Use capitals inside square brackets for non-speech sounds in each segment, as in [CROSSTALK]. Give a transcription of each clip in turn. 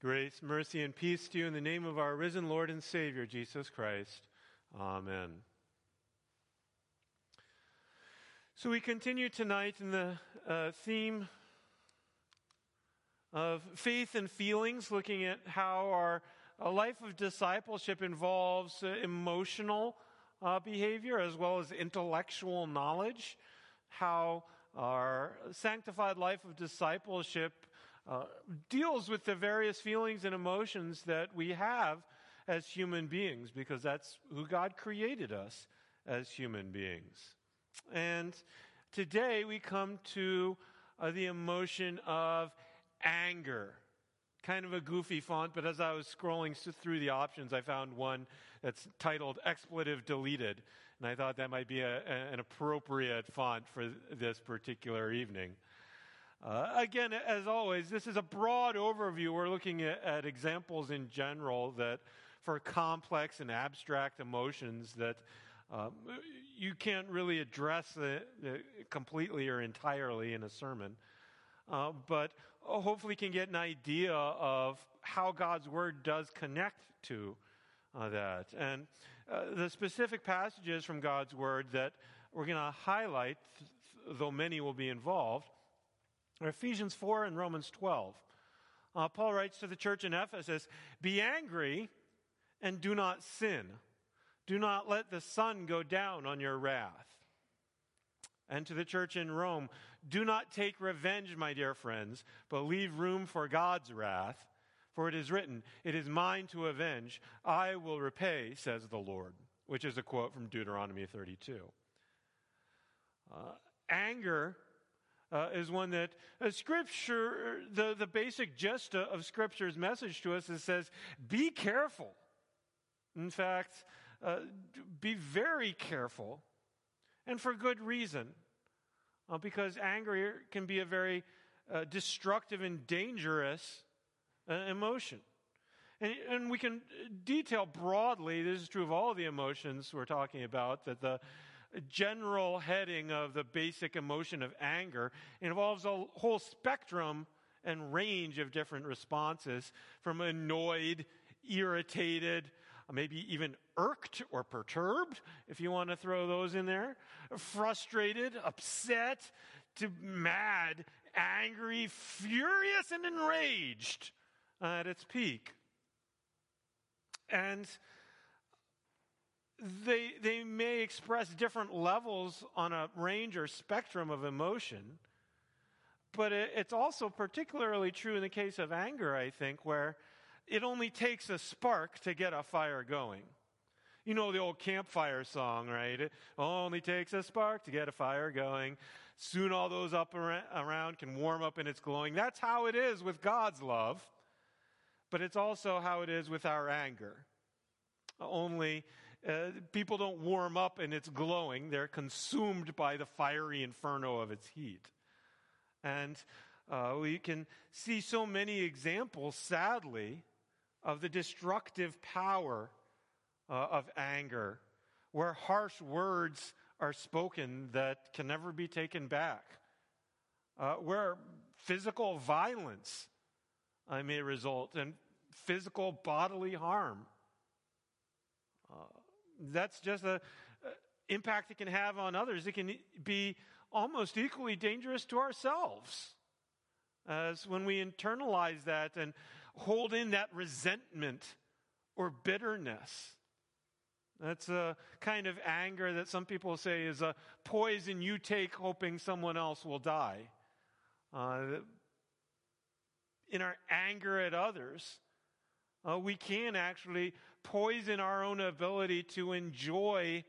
Grace, mercy, and peace to you in the name of our risen Lord and Savior, Jesus Christ. Amen. So we continue tonight in the uh, theme of faith and feelings, looking at how our a life of discipleship involves uh, emotional uh, behavior as well as intellectual knowledge, how our sanctified life of discipleship uh, deals with the various feelings and emotions that we have as human beings, because that's who God created us as human beings. And today we come to uh, the emotion of anger. Kind of a goofy font, but as I was scrolling through the options, I found one that's titled Expletive Deleted. And I thought that might be a, an appropriate font for this particular evening. Uh, again, as always, this is a broad overview. We're looking at, at, examples in general that for complex and abstract emotions that um, you can't really address the, the completely or entirely in a sermon. Uh, but hopefully can get an idea of how God's word does connect to uh, that. And uh, the specific passages from God's word that we're going to highlight, though many will be involved, Ephesians 4 and Romans 12. Uh, Paul writes to the church in Ephesus Be angry and do not sin. Do not let the sun go down on your wrath. And to the church in Rome, do not take revenge, my dear friends, but leave room for God's wrath. For it is written, It is mine to avenge. I will repay, says the Lord. Which is a quote from Deuteronomy 32. Uh, anger uh, is one that uh, Scripture, the, the basic gist of Scripture's message to us is says, be careful. In fact, uh, be very careful, and for good reason, uh, because anger can be a very uh, destructive and dangerous uh, emotion. And, and, we can detail broadly, this is true of all the emotions we're talking about, that the, general heading of the basic emotion of anger involves a whole spectrum and range of different responses from annoyed, irritated, maybe even irked or perturbed, if you want to throw those in there, frustrated, upset, to mad, angry, furious, and enraged uh, at its peak. And they, they may express different levels on a range or spectrum of emotion, but it, it's also particularly true in the case of anger, I think, where it only takes a spark to get a fire going. You know the old campfire song, right? It only takes a spark to get a fire going. Soon all those up around can warm up and it's glowing. That's how it is with God's love, but it's also how it is with our anger. Only uh, people don't warm up and it's glowing. They're consumed by the fiery inferno of its heat. And uh, we can see so many examples, sadly, of the destructive power uh, of anger, where harsh words are spoken that can never be taken back, uh, where physical violence uh, may result and physical bodily harm. That's just the impact it can have on others. It can be almost equally dangerous to ourselves as when we internalize that and hold in that resentment or bitterness. That's a kind of anger that some people say is a poison you take hoping someone else will die. Uh, in our anger at others, uh, we can actually poison our own ability to enjoy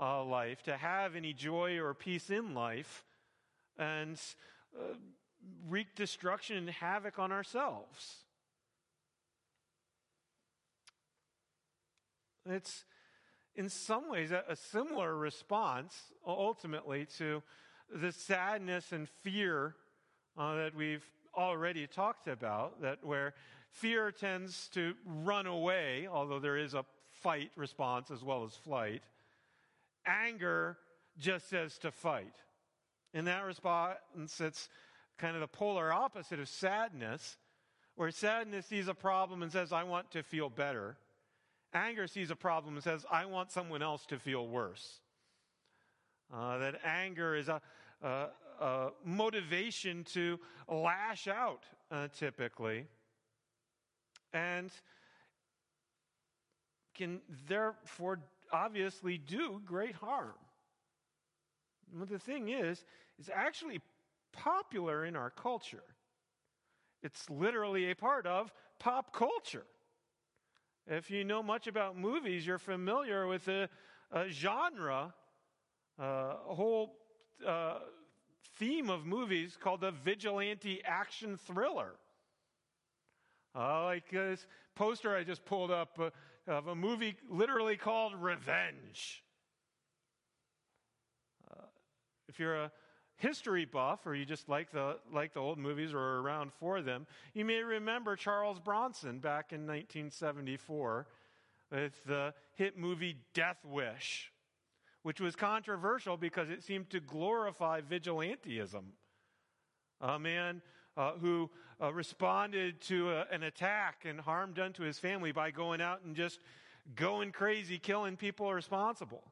uh, life, to have any joy or peace in life, and uh, wreak destruction and havoc on ourselves. It's in some ways a, a similar response ultimately to the sadness and fear uh, that we've already talked about, that where Fear tends to run away, although there is a fight response as well as flight. Anger just says to fight. In that response, it's kind of the polar opposite of sadness, Where sadness sees a problem and says, I want to feel better. Anger sees a problem and says, I want someone else to feel worse. Uh, that anger is a, a, a, motivation to lash out, uh, typically, and can therefore obviously do great harm. But the thing is, it's actually popular in our culture. It's literally a part of pop culture. If you know much about movies, you're familiar with a, a genre, uh, whole uh, theme of movies called the vigilante action thriller. Uh, like this poster I just pulled up uh, of a movie literally called Revenge. Uh, if you're a history buff or you just like the, like the old movies or are around for them, you may remember Charles Bronson back in 1974 with the hit movie Death Wish, which was controversial because it seemed to glorify vigilantism. A man uh, who uh, responded to a, an attack and harm done to his family by going out and just going crazy, killing people responsible.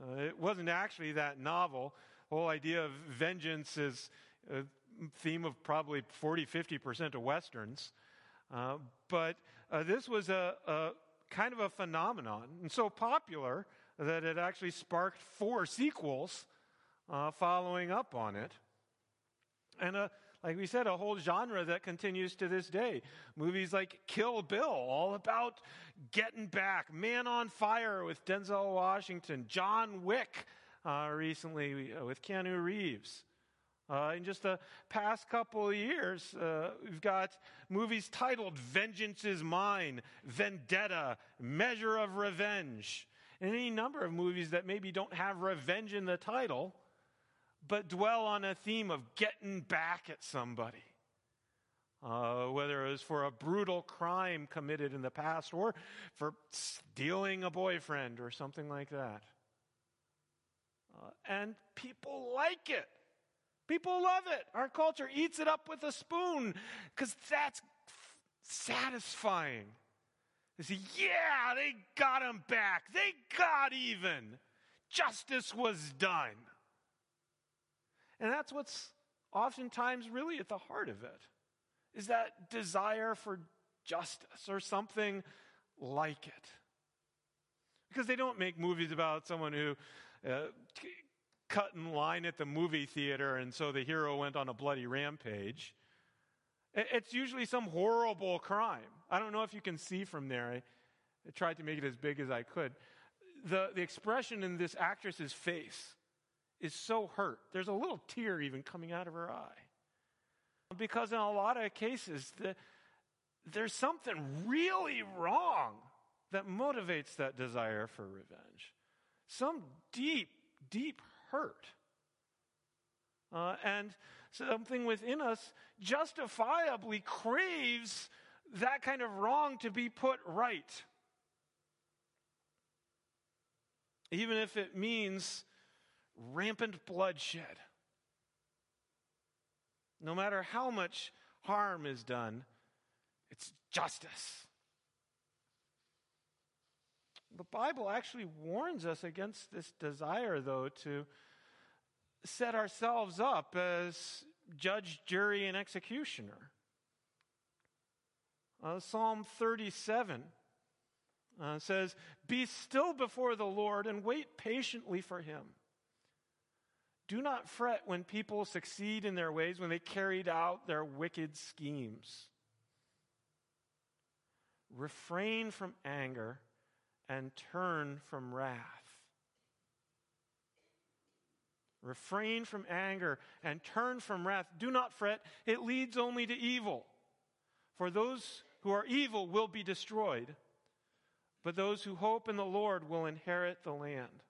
Uh, it wasn't actually that novel The whole idea of vengeance is a theme of probably 40, 50% of Westerns. Uh, but uh, this was a, a, kind of a phenomenon, and so popular that it actually sparked four sequels uh, following up on it. And uh, like we said, a whole genre that continues to this day. Movies like Kill Bill, all about getting back. Man on Fire with Denzel Washington. John Wick, uh, recently uh, with Keanu Reeves. Uh, in just the past couple of years, uh, we've got movies titled Vengeance is Mine, Vendetta, Measure of Revenge, and any number of movies that maybe don't have revenge in the title, but dwell on a theme of getting back at somebody. Uh, whether it was for a brutal crime committed in the past or for stealing a boyfriend or something like that. Uh, and people like it. People love it. Our culture eats it up with a spoon because that's f- satisfying. They say, yeah, they got him back. They got even. Justice was done. And that's what's oftentimes really at the heart of it is that desire for justice or something like it. Because they don't make movies about someone who uh, cut in line at the movie theater, and so the hero went on a bloody rampage. It's usually some horrible crime. I don't know if you can see from there. I, I tried to make it as big as I could. The, the expression in this actress's face is so hurt. There's a little tear even coming out of her eye. Because in a lot of cases, the, there's something really wrong that motivates that desire for revenge some deep, deep hurt. Uh, and something within us justifiably craves that kind of wrong to be put right. Even if it means rampant bloodshed. No matter how much harm is done, it's justice. The Bible actually warns us against this desire, though, to set ourselves up as judge, jury, and executioner. Uh, Psalm 37 uh, says, Be still before the Lord and wait patiently for him. Do not fret when people succeed in their ways, when they carried out their wicked schemes. Refrain from anger and turn from wrath. Refrain from anger and turn from wrath. Do not fret, it leads only to evil. For those who are evil will be destroyed, but those who hope in the Lord will inherit the land.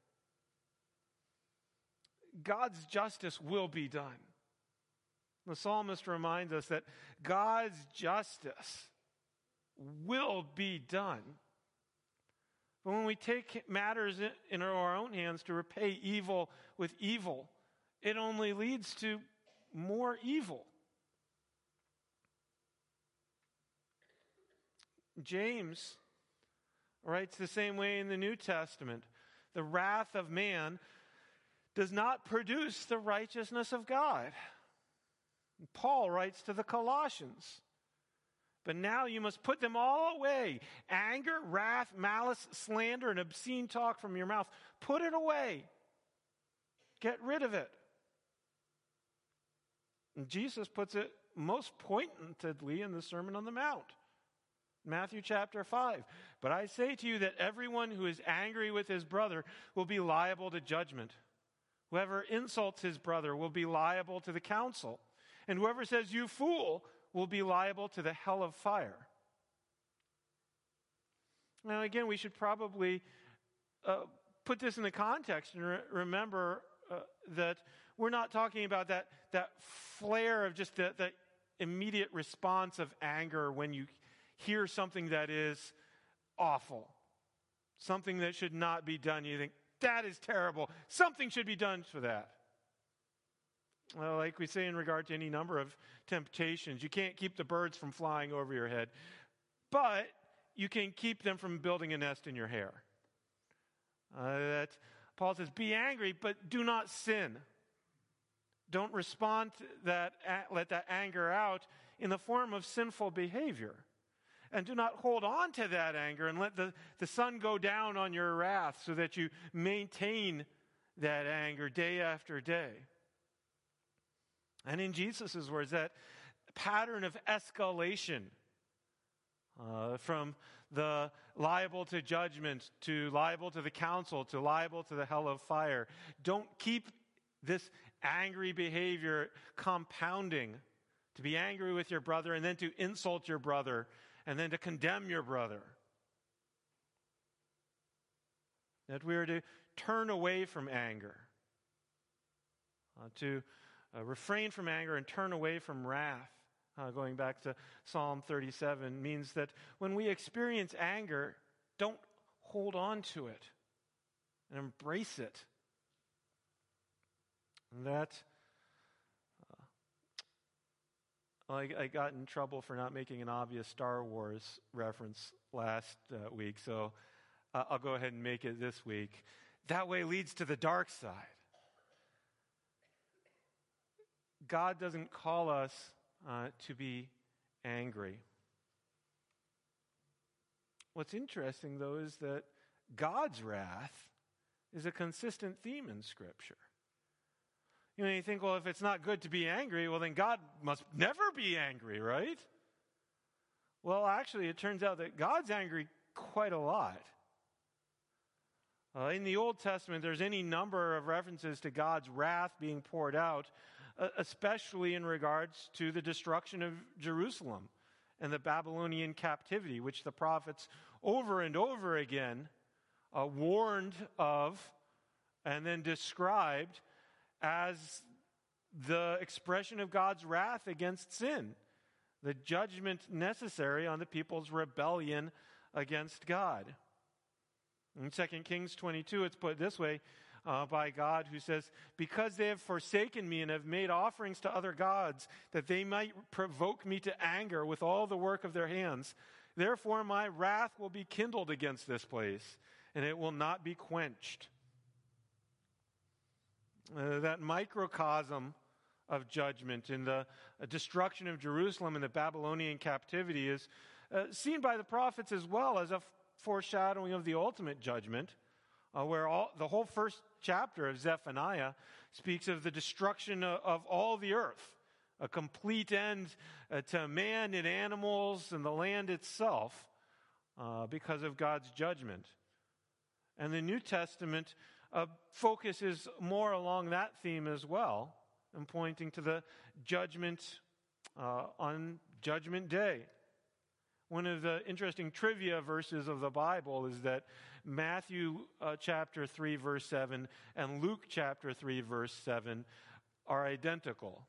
God's justice will be done. The psalmist reminds us that God's justice will be done. But when we take matters in our own hands to repay evil with evil, it only leads to more evil. James writes the same way in the New Testament. The wrath of man does not produce the righteousness of God. Paul writes to the Colossians. But now you must put them all away anger, wrath, malice, slander, and obscene talk from your mouth. Put it away. Get rid of it. And Jesus puts it most pointedly in the Sermon on the Mount. Matthew chapter 5. But I say to you that everyone who is angry with his brother will be liable to judgment. Whoever insults his brother will be liable to the council. And whoever says, You fool, will be liable to the hell of fire. Now, again, we should probably uh, put this in the context and re- remember uh, that we're not talking about that, that flare of just the, the immediate response of anger when you hear something that is awful, something that should not be done. You think, that is terrible. Something should be done for that. Well, like we say in regard to any number of temptations, you can't keep the birds from flying over your head, but you can keep them from building a nest in your hair. Uh, that Paul says, "Be angry, but do not sin." Don't respond to that. Let that anger out in the form of sinful behavior. And do not hold on to that anger and let the, the sun go down on your wrath so that you maintain that anger day after day. And in Jesus' words, that pattern of escalation uh, from the liable to judgment to liable to the council to liable to the hell of fire. Don't keep this angry behavior compounding to be angry with your brother and then to insult your brother and then to condemn your brother. That we are to turn away from anger, uh, to uh, refrain from anger and turn away from wrath. Uh, going back to Psalm 37 means that when we experience anger, don't hold on to it and embrace it. And that Well, I, I, got in trouble for not making an obvious Star Wars reference last uh, week, so uh, I'll go ahead and make it this week. That way leads to the dark side. God doesn't call us uh, to be angry. What's interesting, though, is that God's wrath is a consistent theme in Scripture. You know, you think, well, if it's not good to be angry, well, then God must never be angry, right? Well, actually, it turns out that God's angry quite a lot. Uh, in the Old Testament, there's any number of references to God's wrath being poured out, uh, especially in regards to the destruction of Jerusalem and the Babylonian captivity, which the prophets over and over again uh, warned of and then described as the expression of God's wrath against sin, the judgment necessary on the people's rebellion against God. In 2 Kings 22, it's put this way uh, by God, who says, Because they have forsaken me and have made offerings to other gods, that they might provoke me to anger with all the work of their hands, therefore my wrath will be kindled against this place, and it will not be quenched. Uh, that microcosm of judgment in the uh, destruction of Jerusalem and the Babylonian captivity is uh, seen by the prophets as well as a foreshadowing of the ultimate judgment, uh, where all, the whole first chapter of Zephaniah speaks of the destruction of, of all the earth, a complete end uh, to man and animals and the land itself uh, because of God's judgment. And the New Testament uh, focuses more along that theme as well, and pointing to the judgment uh, on Judgment Day. One of the interesting trivia verses of the Bible is that Matthew uh, chapter 3, verse 7, and Luke chapter 3, verse 7 are identical.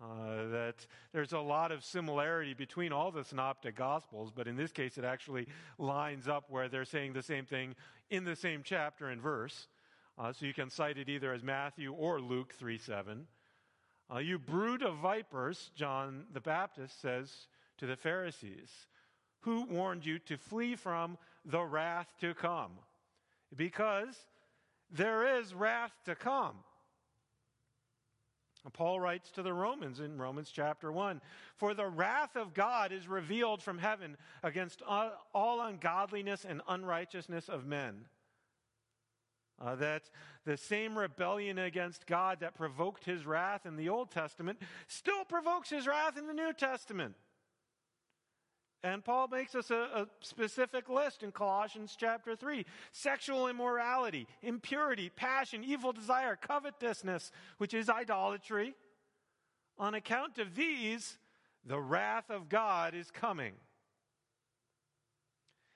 Uh, that there's a lot of similarity between all the synoptic gospels, but in this case, it actually lines up where they're saying the same thing in the same chapter and verse. Uh, so you can cite it either as Matthew or Luke 3 7. Uh, you brood of vipers, John the Baptist says to the Pharisees, who warned you to flee from the wrath to come. Because there is wrath to come. Paul writes to the Romans in Romans chapter 1 For the wrath of God is revealed from heaven against all ungodliness and unrighteousness of men. Uh, that the same rebellion against God that provoked his wrath in the Old Testament still provokes his wrath in the New Testament. And Paul makes us a, a, specific list in Colossians chapter 3 sexual immorality, impurity, passion, evil desire, covetousness, which is idolatry. On account of these, the wrath of God is coming.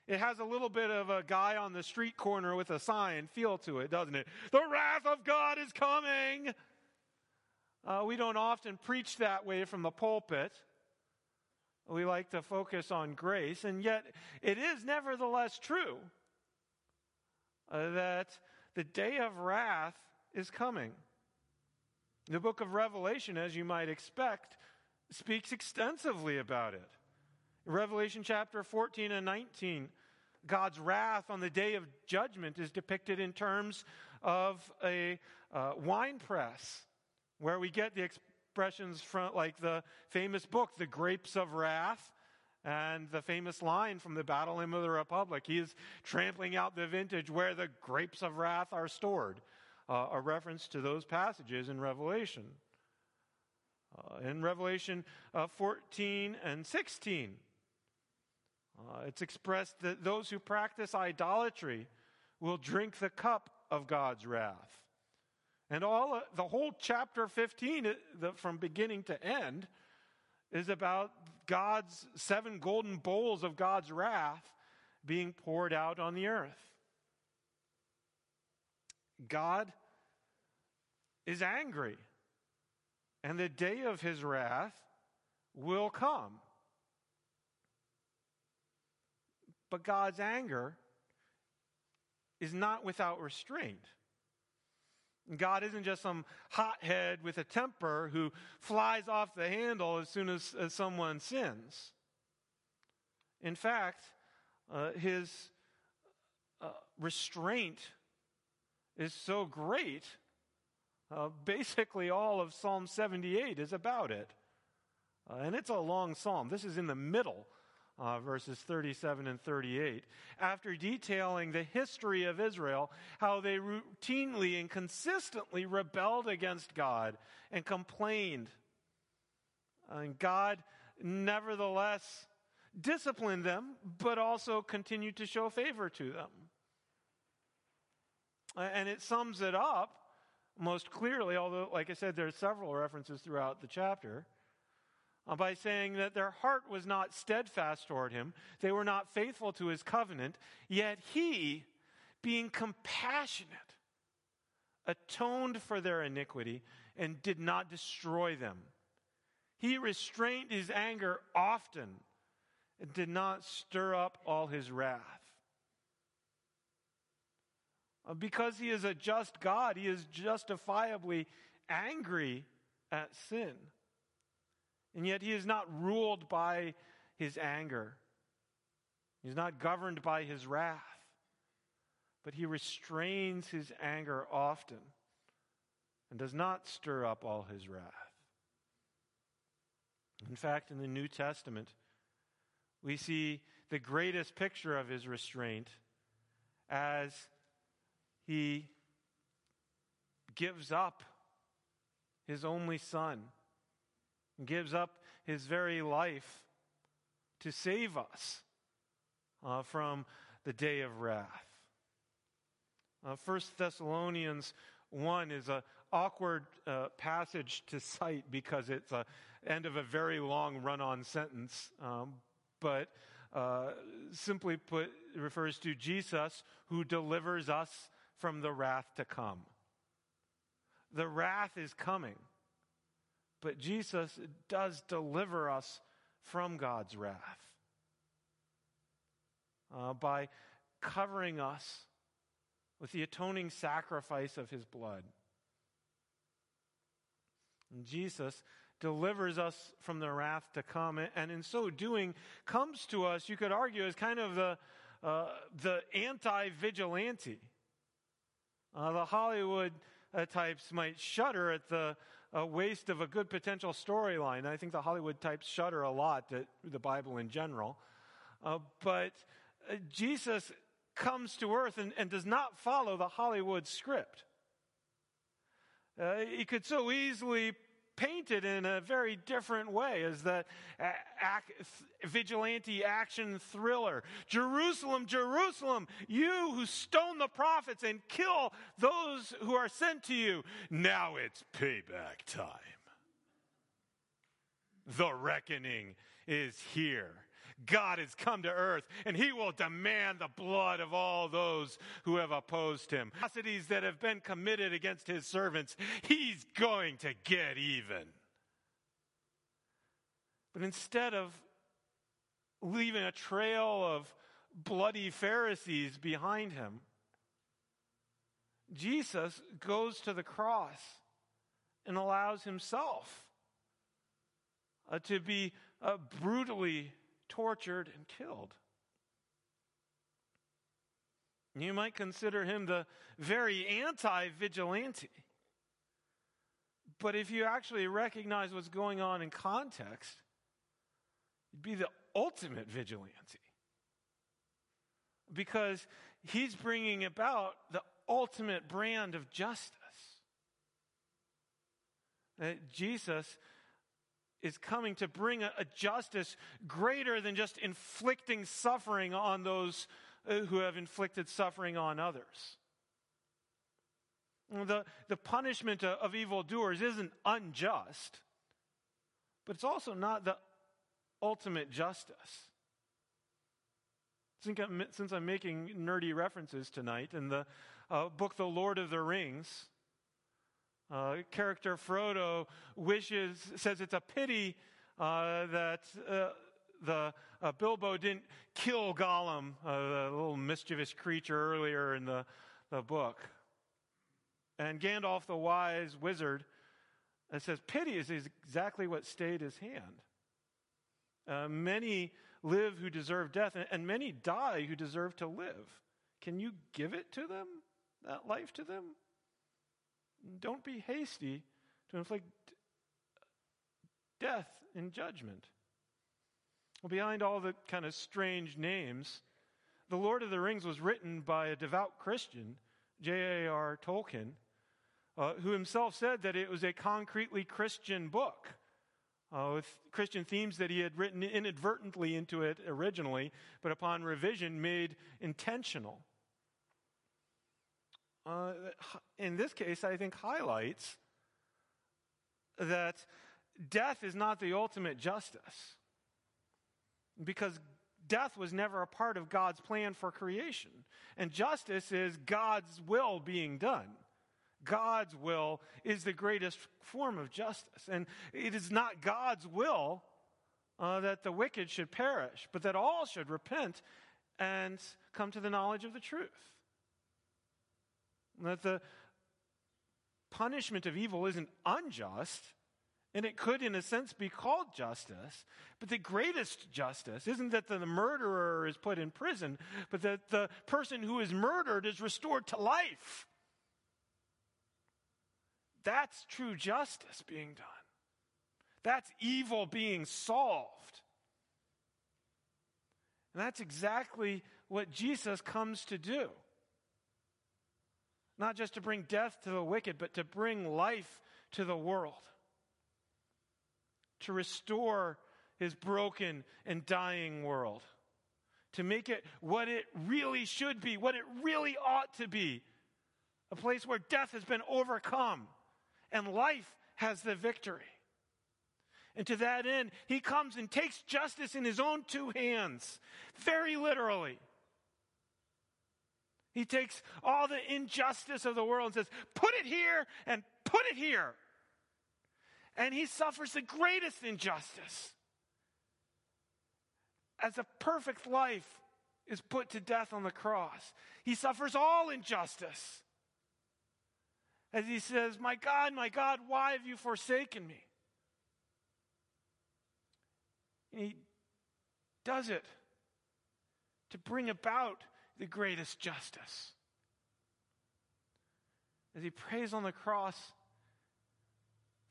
It has a little bit of a guy on the street corner with a sign feel to it, doesn't it? The wrath of God is coming. Uh, we don't often preach that way from the pulpit. We like to focus on grace, and yet it is nevertheless true uh, that the day of wrath is coming. The book of Revelation, as you might expect, speaks extensively about it. Revelation chapter 14 and 19, God's wrath on the day of judgment is depicted in terms of a uh, wine press, where we get the expressions from, like the famous book, The Grapes of Wrath, and the famous line from the Battle Hymn of the Republic. He is trampling out the vintage where the grapes of wrath are stored, uh, a reference to those passages in Revelation. Uh, in Revelation uh, 14 and 16, uh, it's expressed that those who practice idolatry will drink the cup of God's wrath. And all uh, the whole chapter 15 uh, the, from beginning to end is about God's seven golden bowls of God's wrath being poured out on the earth. God is angry, and the day of his wrath will come. But God's anger is not without restraint. God isn't just some hothead with a temper who flies off the handle as soon as, as someone sins. In fact, uh, his uh, restraint is so great, uh, basically all of Psalm 78 is about it. Uh, and it's a long psalm. This is in the middle uh, verses 37 and 38, after detailing the history of Israel, how they routinely and consistently rebelled against God and complained. And God nevertheless disciplined them, but also continued to show favor to them. And it sums it up most clearly, although, like I said, there are several references throughout the chapter by saying that their heart was not steadfast toward him, they were not faithful to his covenant, yet he, being compassionate, atoned for their iniquity and did not destroy them. He restrained his anger often and did not stir up all his wrath. Uh, because he is a just God, he is justifiably angry at sin. And yet he is not ruled by his anger. He's not governed by his wrath. But he restrains his anger often and does not stir up all his wrath. In fact, in the New Testament, we see the greatest picture of his restraint as he gives up his only son gives up his very life to save us uh, from the day of wrath. Uh, 1 Thessalonians 1 is an awkward uh, passage to cite because it's the end of a very long run on sentence. Um, but uh, simply put, refers to Jesus who delivers us from the wrath to come. The wrath is coming. But Jesus does deliver us from God's wrath uh, by covering us with the atoning sacrifice of his blood. And Jesus delivers us from the wrath to come, and in so doing, comes to us, you could argue, as kind of the, uh, the anti vigilante. Uh, the Hollywood uh, types might shudder at the uh, waste of a good potential storyline. I think the Hollywood types shudder a lot at the Bible in general. Uh, but uh, Jesus comes to earth and, and, does not follow the Hollywood script. he could so easily painted in a very different way as that vigilante action thriller. Jerusalem, Jerusalem, you who stone the prophets and kill those who are sent to you. Now it's payback time. The reckoning is here. God has come to earth and he will demand the blood of all those who have opposed him. Atrocities that have been committed against his servants, he's going to get even. But instead of leaving a trail of bloody Pharisees behind him, Jesus goes to the cross and allows himself uh, to be uh, brutally tortured, and killed. You might consider him the very anti vigilante. But if you actually recognize what's going on in context, you'd be the ultimate vigilante. Because he's bringing about the ultimate brand of justice. That Jesus is coming to bring a, a justice greater than just inflicting suffering on those uh, who have inflicted suffering on others. The, the punishment of, of evildoers isn't unjust, but it's also not the ultimate justice. Since I'm making nerdy references tonight, in the uh, book The Lord of the Rings, uh, character Frodo wishes, says it's a pity uh, that uh, the uh, Bilbo didn't kill Gollum, uh, the little mischievous creature earlier in the, the book. And Gandalf, the wise wizard, uh, says pity is exactly what stayed his hand. many live who deserve death, and many die who deserve to live. Can you give it to them, that life to them? Don't be hasty to inflict death in judgment. Well, behind all the kind of strange names, The Lord of the Rings was written by a devout Christian, J.A.R. Tolkien, uh, who himself said that it was a concretely Christian book. Uh, with Christian themes that he had written inadvertently into it originally, but upon revision made intentional uh, in this case, I think highlights that death is not the ultimate justice because death was never a part of God's plan for creation. And justice is God's will being done. God's will is the greatest form of justice. And it is not God's will uh, that the wicked should perish, but that all should repent and come to the knowledge of the truth. That the punishment of evil isn't unjust, and it could, in a sense, be called justice. But the greatest justice isn't that the murderer is put in prison, but that the person who is murdered is restored to life. That's true justice being done. That's evil being solved. And that's exactly what Jesus comes to do. Not just to bring death to the wicked, but to bring life to the world. To restore his broken and dying world. To make it what it really should be, what it really ought to be. A place where death has been overcome and life has the victory. And to that end, he comes and takes justice in his own two hands, very literally. He takes all the injustice of the world and says, put it here and put it here. And he suffers the greatest injustice. As a perfect life is put to death on the cross, he suffers all injustice. As he says, My God, my God, why have you forsaken me? And he does it to bring about the greatest justice. As he prays on the cross,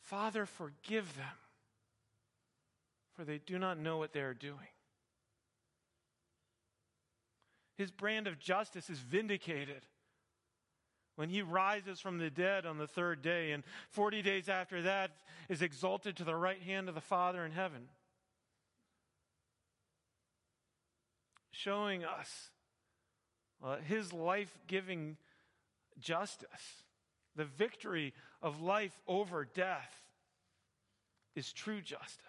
Father, forgive them, for they do not know what they are doing. His brand of justice is vindicated when he rises from the dead on the third day, and 40 days after that is exalted to the right hand of the Father in heaven. Showing us uh, his life giving justice, the victory of life over death, is true justice.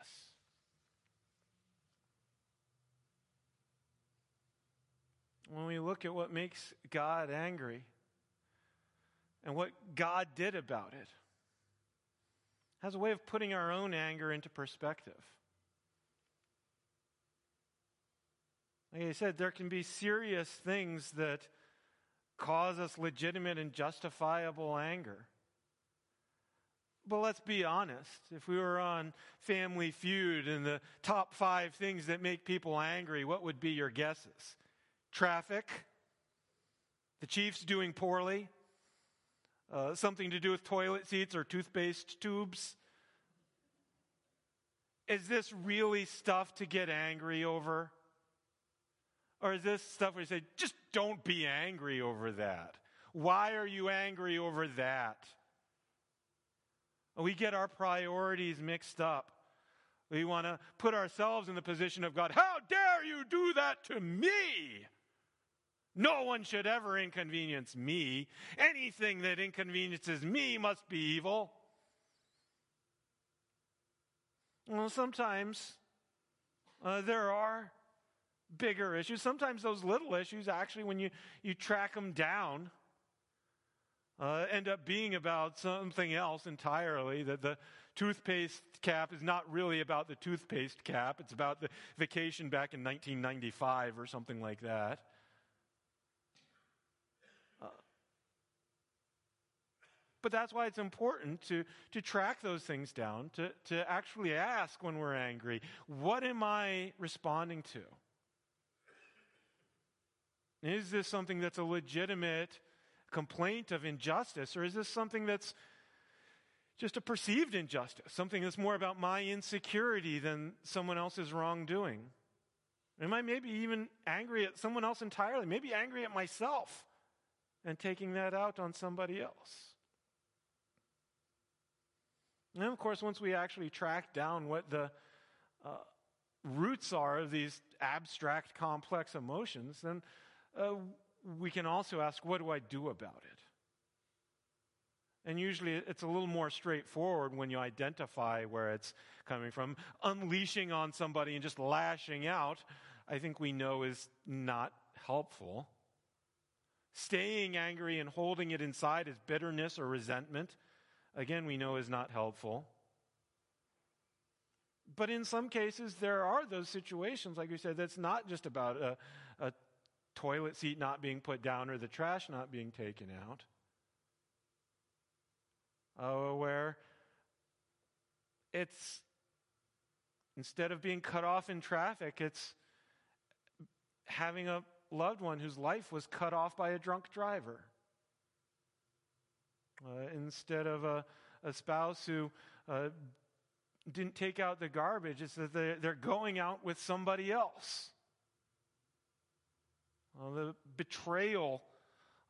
When we look at what makes God angry and what God did about it, has a way of putting our own anger into perspective. Like I said, there can be serious things that cause us legitimate and justifiable anger. But let's be honest. If we were on Family Feud and the top five things that make people angry, what would be your guesses? Traffic? The Chiefs doing poorly? Uh, something to do with toilet seats or toothpaste tubes? Is this really stuff to get angry over? Or is this stuff where you say, just don't be angry over that? Why are you angry over that? We get our priorities mixed up. We want to put ourselves in the position of God. How dare you do that to me? No one should ever inconvenience me. Anything that inconveniences me must be evil. Well, sometimes uh, there are bigger issues. Sometimes those little issues, actually, when you, you track them down, uh, end up being about something else entirely. That the toothpaste cap is not really about the toothpaste cap, it's about the vacation back in 1995 or something like that. Uh, but that's why it's important to, to track those things down, to, to actually ask when we're angry, what am I responding to? Is this something that's a legitimate complaint of injustice, or is this something that's just a perceived injustice, something that's more about my insecurity than someone else's wrongdoing? Am I maybe even angry at someone else entirely, maybe angry at myself and taking that out on somebody else? And of course, once we actually track down what the uh, roots are of these abstract, complex emotions, then uh, we can also ask, what do I do about it? And usually it's a little more straightforward when you identify where it's coming from. Unleashing on somebody and just lashing out, I think we know is not helpful. Staying angry and holding it inside is bitterness or resentment. Again, we know is not helpful. But in some cases, there are those situations, like we said, that's not just about a, a toilet seat not being put down or the trash not being taken out. Oh, where it's instead of being cut off in traffic, it's having a loved one whose life was cut off by a drunk driver. Uh, instead of a, a spouse who uh, didn't take out the garbage, it's that they're going out with somebody else. Uh, the betrayal,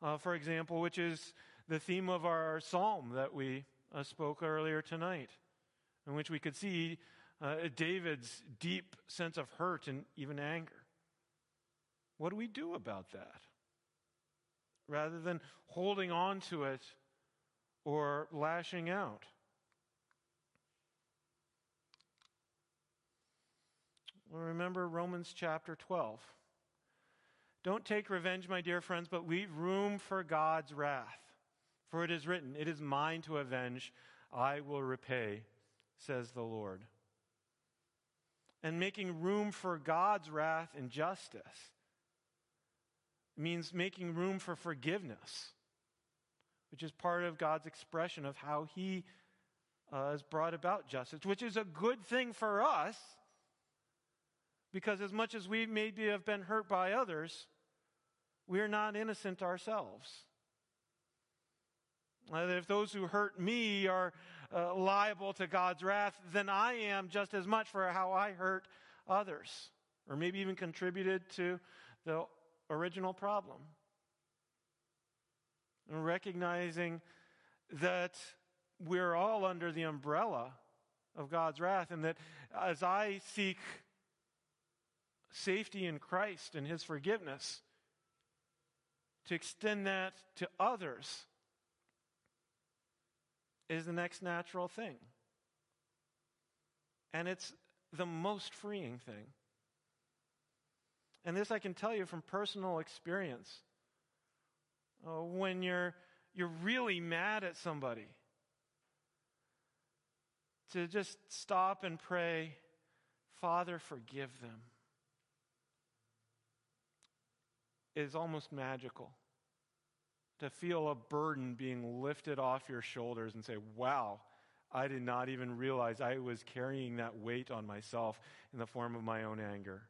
uh, for example, which is the theme of our psalm that we uh, spoke earlier tonight, in which we could see uh, David's deep sense of hurt and even anger. What do we do about that? Rather than holding on to it or lashing out. Well, remember Romans chapter 12. Don't take revenge, my dear friends, but leave room for God's wrath. For it is written, It is mine to avenge, I will repay, says the Lord. And making room for God's wrath and justice means making room for forgiveness, which is part of God's expression of how He uh, has brought about justice, which is a good thing for us Because as much as we maybe have been hurt by others, we are not innocent ourselves. If those who hurt me are uh, liable to God's wrath, then I am just as much for how I hurt others, or maybe even contributed to the original problem. And recognizing that we're all under the umbrella of God's wrath, and that as I seek safety in Christ and His forgiveness, to extend that to others is the next natural thing. And it's the most freeing thing. And this I can tell you from personal experience. Uh, when you're, you're really mad at somebody, to just stop and pray, Father, forgive them, is almost magical. To feel a burden being lifted off your shoulders and say, Wow, I did not even realize I was carrying that weight on myself in the form of my own anger.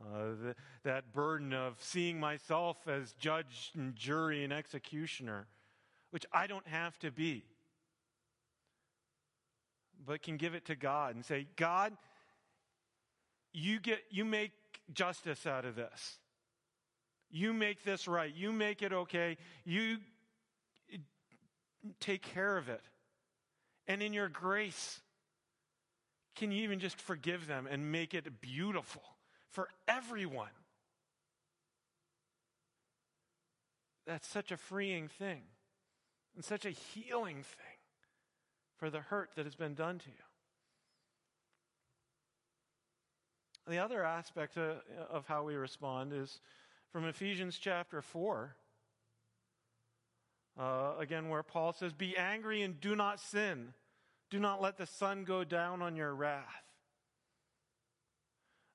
Uh, the, that burden of seeing myself as judge and jury and executioner, which I don't have to be, but can give it to God and say, God, you get, you make justice out of this. You make this right. You make it okay. You take care of it. And in your grace, can you even just forgive them and make it beautiful? for everyone. That's such a freeing thing and such a healing thing for the hurt that has been done to you. The other aspect of, of how we respond is from Ephesians chapter 4. Uh, again, where Paul says, Be angry and do not sin. Do not let the sun go down on your wrath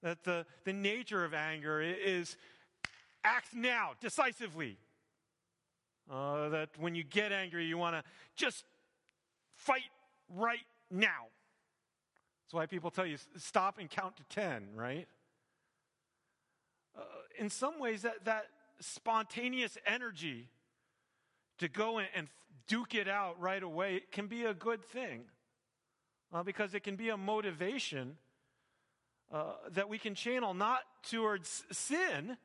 that the, the nature of anger is act now, decisively. Uh, that when you get angry, you want to just fight right now. That's why people tell you stop and count to 10, right? Uh, in some ways, that, that spontaneous energy to go and duke it out right away can be a good thing uh, because it can be a motivation uh, that we can channel not towards sin,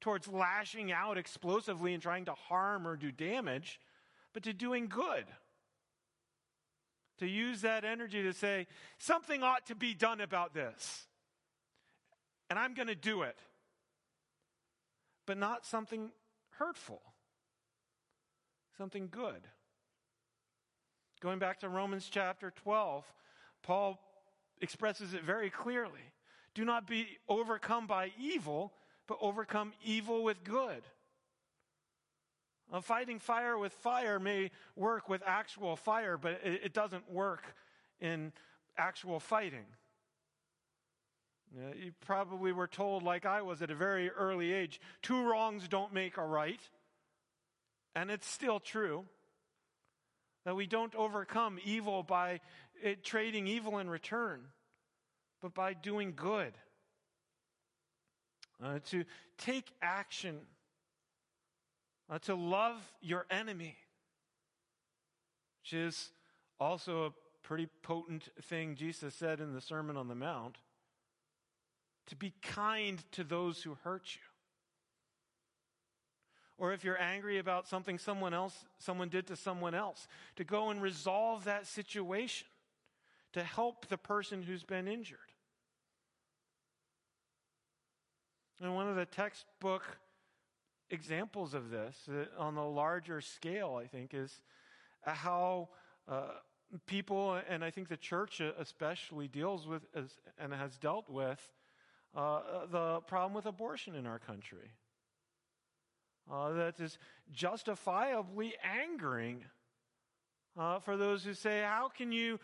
towards lashing out explosively and trying to harm or do damage, but to doing good. To use that energy to say, something ought to be done about this. And I'm going to do it. But not something hurtful, something good. Going back to Romans chapter 12, Paul expresses it very clearly. Do not be overcome by evil, but overcome evil with good. Fighting fire with fire may work with actual fire, but it, it doesn't work in actual fighting. You probably were told, like I was at a very early age, two wrongs don't make a right. And it's still true that we don't overcome evil by it, trading evil in return, but by doing good. Uh, to take action, uh, to love your enemy, which is also a pretty potent thing Jesus said in the Sermon on the Mount. To be kind to those who hurt you. Or if you're angry about something someone else, someone did to someone else, to go and resolve that situation to help the person who's been injured. And one of the textbook examples of this uh, on the larger scale, I think, is how uh, people, and I think the church especially deals with as, and has dealt with uh, the problem with abortion in our country. Uh, that is justifiably angering uh, for those who say, How can you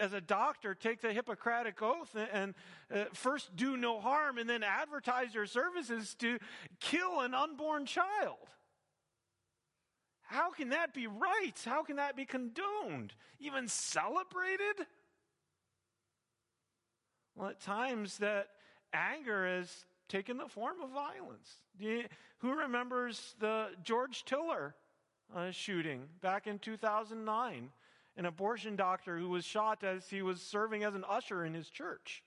as a doctor, take the Hippocratic oath and, and uh, first do no harm and then advertise your services to kill an unborn child. How can that be right? How can that be condoned? Even celebrated? Well, at times that anger has taken the form of violence. You, who remembers the George Tiller uh, shooting back in 2009? An abortion doctor who was shot as he was serving as an usher in his church.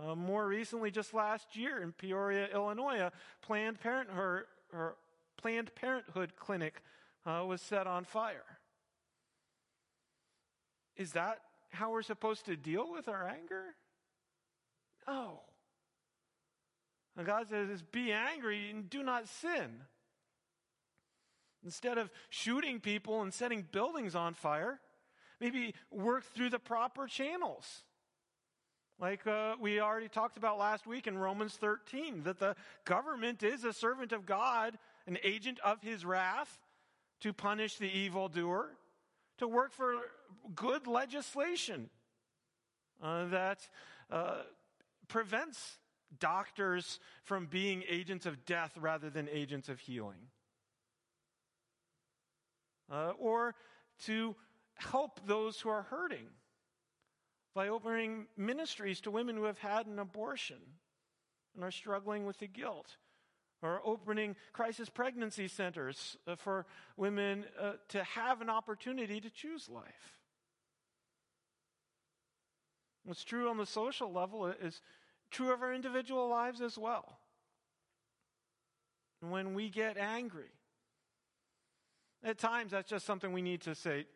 Uh, more recently, just last year in Peoria, Illinois, a Planned Parenthood, Planned Parenthood clinic uh, was set on fire. Is that how we're supposed to deal with our anger? No. And God says, be angry and do not sin. Instead of shooting people and setting buildings on fire, maybe work through the proper channels. Like uh, we already talked about last week in Romans 13, that the government is a servant of God, an agent of his wrath to punish the evildoer, to work for good legislation uh, that uh, prevents doctors from being agents of death rather than agents of healing. Uh, or to help those who are hurting by opening ministries to women who have had an abortion and are struggling with the guilt, or opening crisis pregnancy centers uh, for women uh, to have an opportunity to choose life. What's true on the social level is true of our individual lives as well. When we get angry, at times that's just something we need to say,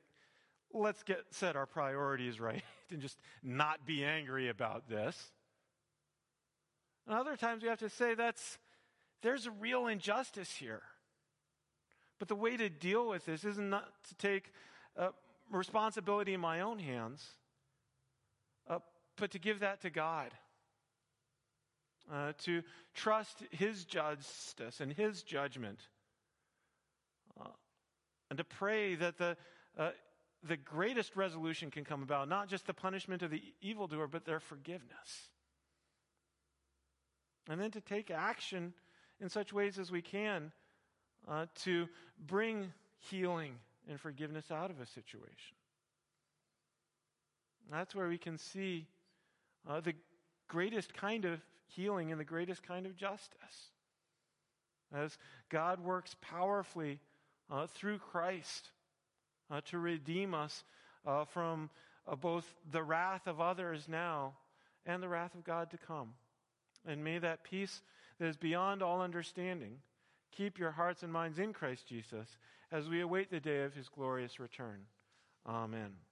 let's get set our priorities [LAUGHS] right and just not be angry about this. And other times we have to say that's there's a real injustice here. But the way to deal with this isn't not to take uh, responsibility in my own hands, uh, but to give that to God. Uh, to trust His justice and His judgment. And to pray that the, uh, the greatest resolution can come about, not just the punishment of the evildoer, but their forgiveness. And then to take action in such ways as we can uh, to bring healing and forgiveness out of a situation. That's where we can see uh, the greatest kind of healing and the greatest kind of justice. As God works powerfully uh, through Christ uh, to redeem us uh, from uh, both the wrath of others now and the wrath of God to come. And may that peace that is beyond all understanding keep your hearts and minds in Christ Jesus as we await the day of his glorious return. Amen.